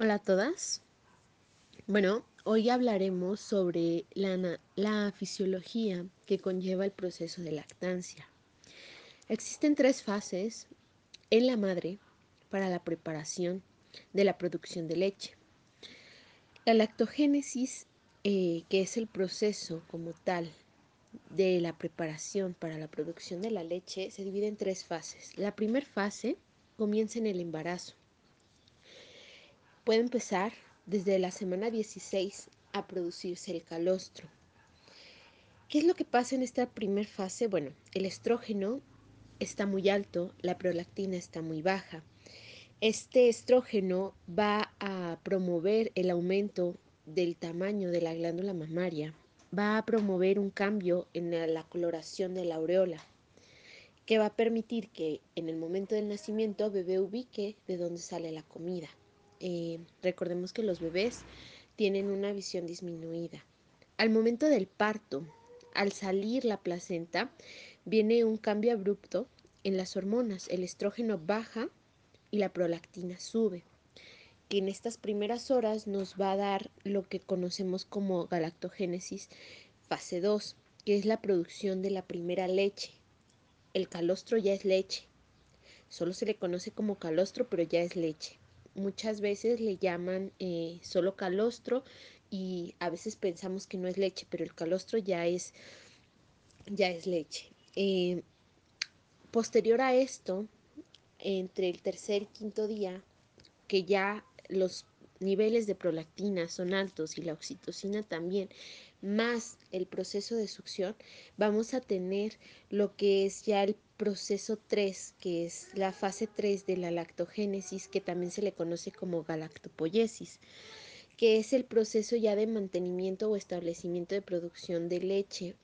Hola a todas. Bueno, hoy hablaremos sobre la, la, fisiología que conlleva el proceso de lactancia. Existen tres fases en la madre para la preparación de la producción de leche. La lactogénesis, eh, que es el proceso como tal de la preparación para la producción de la leche, se divide en tres fases. La primera fase comienza en el embarazo Puede empezar desde la semana 16 a producirse el calostro. ¿Qué es lo que pasa en esta primera fase? Bueno, el estrógeno está muy alto, la prolactina está muy baja. Este estrógeno va a promover el aumento del tamaño de la glándula mamaria, va a promover un cambio en la coloración de la aureola, que va a permitir que en el momento del nacimiento bebé ubique de dónde sale la comida. Eh, recordemos que los bebés tienen una visión disminuida. Al momento del parto, al salir la placenta, viene un cambio abrupto en las hormonas. El estrógeno baja y la prolactina sube, que en estas primeras horas nos va a dar lo que conocemos como galactogénesis fase 2, que es la producción de la primera leche. El calostro ya es leche. Solo se le conoce como calostro, pero ya es leche muchas veces le llaman eh, solo calostro y a veces pensamos que no es leche, pero el calostro ya es, ya es leche. Eh, posterior a esto, entre el tercer y quinto día, que ya los niveles de prolactina son altos y la oxitocina también, más el proceso de succión, vamos a tener lo que es ya el proceso 3, que es la fase 3 de la lactogénesis, que también se le conoce como galactopoiesis, que es el proceso ya de mantenimiento o establecimiento de producción de leche.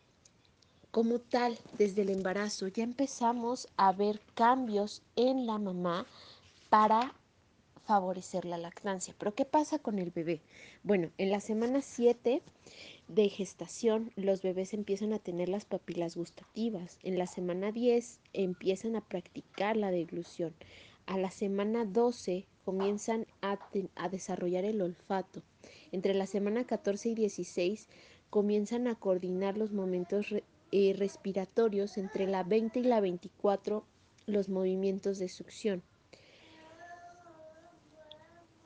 Como tal, desde el embarazo ya empezamos a ver cambios en la mamá para favorecer la lactancia. Pero ¿qué pasa con el bebé? Bueno, en la semana 7 de gestación los bebés empiezan a tener las papilas gustativas. En la semana 10 empiezan a practicar la deglución. A la semana 12 comienzan a, desarrollar el olfato. Entre la semana 14 y 16 comienzan a coordinar los momentos eh, respiratorios. Entre la 20 y la 24 los movimientos de succión.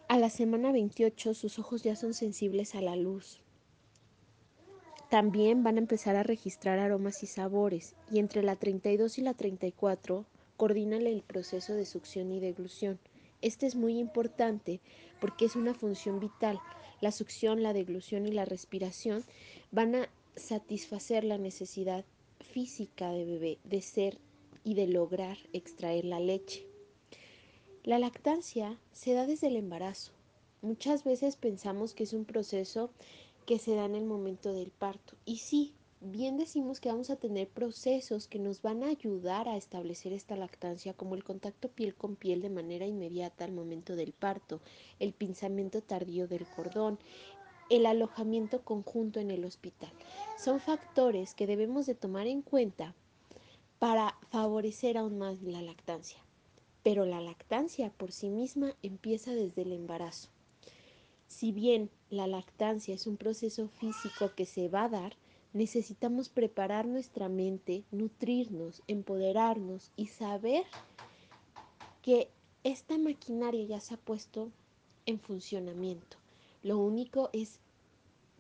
A la semana 28 sus ojos ya son sensibles a la luz. También van a empezar a registrar aromas y sabores y entre la 32 y la 34 coordinan el proceso de succión y deglución. Este es muy importante porque es una función vital. La succión, la deglución y la respiración van a satisfacer la necesidad física de bebé de ser y de lograr extraer la leche. La lactancia se da desde el embarazo. Muchas veces pensamos que es un proceso que se da en el momento del parto. Y sí, bien decimos que vamos a tener procesos que nos van a ayudar a establecer esta lactancia, como el contacto piel con piel de manera inmediata al momento del parto, el pinzamiento tardío del cordón, el alojamiento conjunto en el hospital. Son factores que debemos de tomar en cuenta para favorecer aún más la lactancia pero la lactancia por sí misma empieza desde el embarazo. Si bien la lactancia es un proceso físico que se va a dar, necesitamos preparar nuestra mente, nutrirnos, empoderarnos y saber que esta maquinaria ya se ha puesto en funcionamiento. Lo único es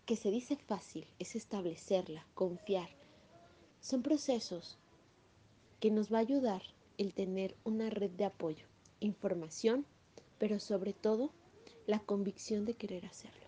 que se dice fácil, es establecerla, confiar. Son procesos que nos va a ayudar el tener una red de apoyo, información, pero sobre todo la convicción de querer hacerlo.